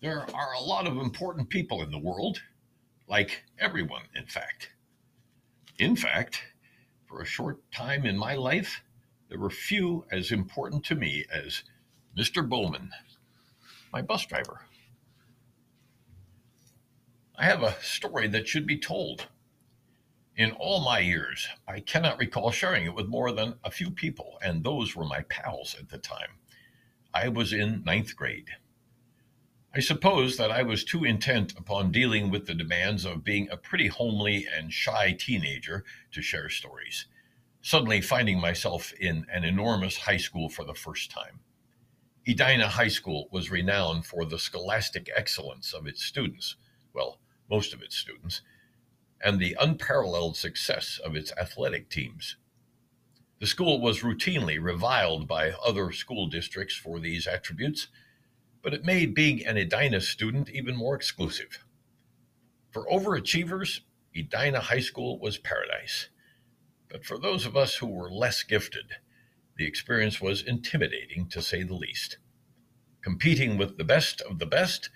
There are a lot of important people in the world, like everyone, in fact. In fact, for a short time in my life, there were few as important to me as Mr. Bowman, my bus driver. I have a story that should be told. In all my years, I cannot recall sharing it with more than a few people, and those were my pals at the time. I was in ninth grade. I suppose that I was too intent upon dealing with the demands of being a pretty homely and shy teenager to share stories, suddenly finding myself in an enormous high school for the first time. Edina High School was renowned for the scholastic excellence of its students, well, most of its students, and the unparalleled success of its athletic teams. The school was routinely reviled by other school districts for these attributes but it made being an Edina student even more exclusive. For overachievers, Edina High School was paradise. But for those of us who were less gifted, the experience was intimidating to say the least. Competing with the best of the best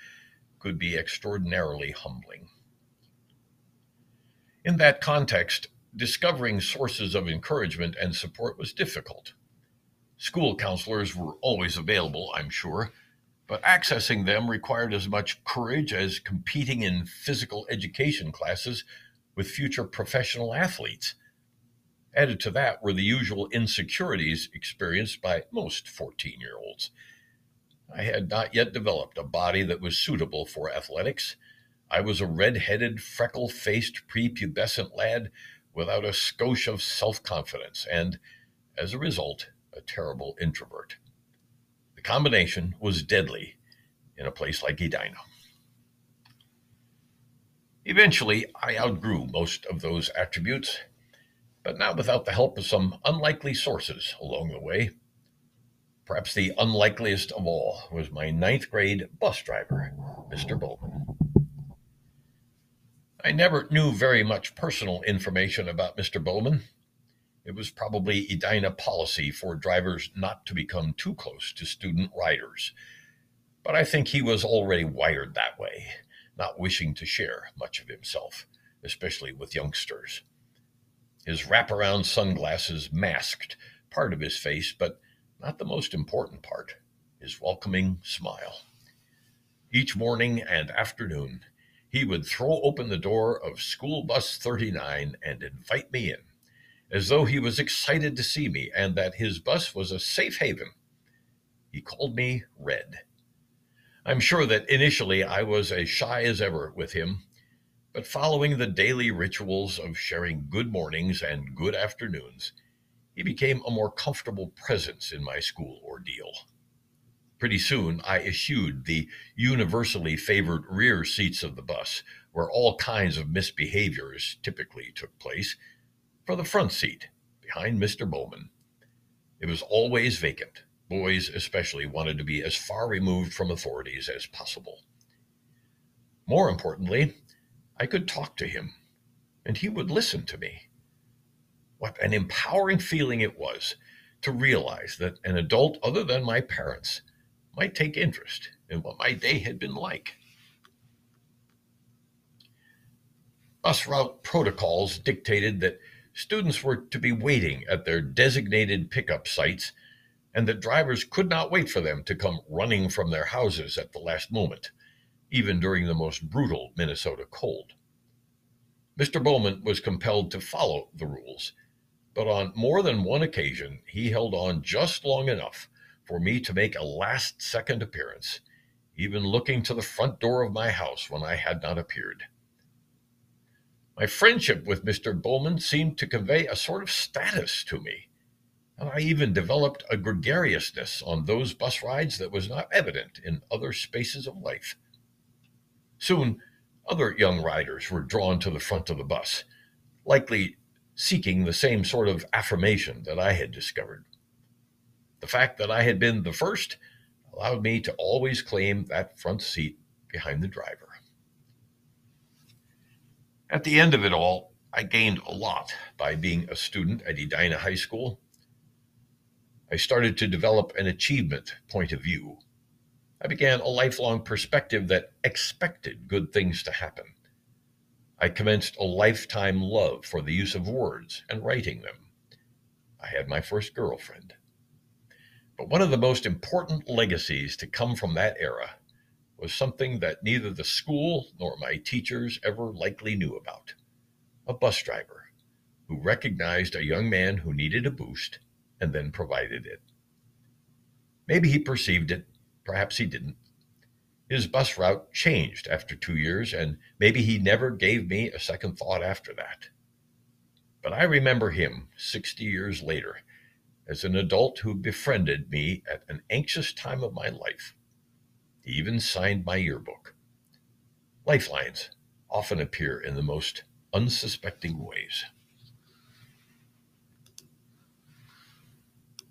could be extraordinarily humbling. In that context, discovering sources of encouragement and support was difficult. School counselors were always available, I'm sure, but accessing them required as much courage as competing in physical education classes with future professional athletes. Added to that were the usual insecurities experienced by most 14 year olds. I had not yet developed a body that was suitable for athletics. I was a red headed, freckle faced, prepubescent lad without a skosh of self confidence, and, as a result, a terrible introvert. The combination was deadly in a place like Edina. Eventually, I outgrew most of those attributes, but not without the help of some unlikely sources along the way. Perhaps the unlikeliest of all was my ninth grade bus driver, Mr. Bowman. I never knew very much personal information about Mr. Bowman. It was probably Edina policy for drivers not to become too close to student riders. But I think he was already wired that way, not wishing to share much of himself, especially with youngsters. His wraparound sunglasses masked part of his face, but not the most important part his welcoming smile. Each morning and afternoon, he would throw open the door of School Bus 39 and invite me in as though he was excited to see me and that his bus was a safe haven. He called me Red. I'm sure that initially I was as shy as ever with him, but following the daily rituals of sharing good mornings and good afternoons, he became a more comfortable presence in my school ordeal. Pretty soon, I eschewed the universally favored rear seats of the bus, where all kinds of misbehaviors typically took place, for the front seat behind Mr. Bowman. It was always vacant. Boys, especially, wanted to be as far removed from authorities as possible. More importantly, I could talk to him, and he would listen to me. What an empowering feeling it was to realize that an adult other than my parents might take interest in what my day had been like. Bus route protocols dictated that students were to be waiting at their designated pickup sites and that drivers could not wait for them to come running from their houses at the last moment, even during the most brutal Minnesota cold. Mr. Bowman was compelled to follow the rules, but on more than one occasion he held on just long enough for me to make a last second appearance, even looking to the front door of my house when I had not appeared. My friendship with Mr. Bowman seemed to convey a sort of status to me, and I even developed a gregariousness on those bus rides that was not evident in other spaces of life. Soon, other young riders were drawn to the front of the bus, likely seeking the same sort of affirmation that I had discovered. The fact that I had been the first allowed me to always claim that front seat behind the driver. At the end of it all, I gained a lot by being a student at Edina High School. I started to develop an achievement point of view. I began a lifelong perspective that expected good things to happen. I commenced a lifetime love for the use of words and writing them. I had my first girlfriend. But one of the most important legacies to come from that era was something that neither the school nor my teachers ever likely knew about a bus driver who recognized a young man who needed a boost and then provided it. Maybe he perceived it, perhaps he didn't. His bus route changed after two years, and maybe he never gave me a second thought after that. But I remember him 60 years later as an adult who befriended me at an anxious time of my life. Even signed my yearbook. Lifelines often appear in the most unsuspecting ways.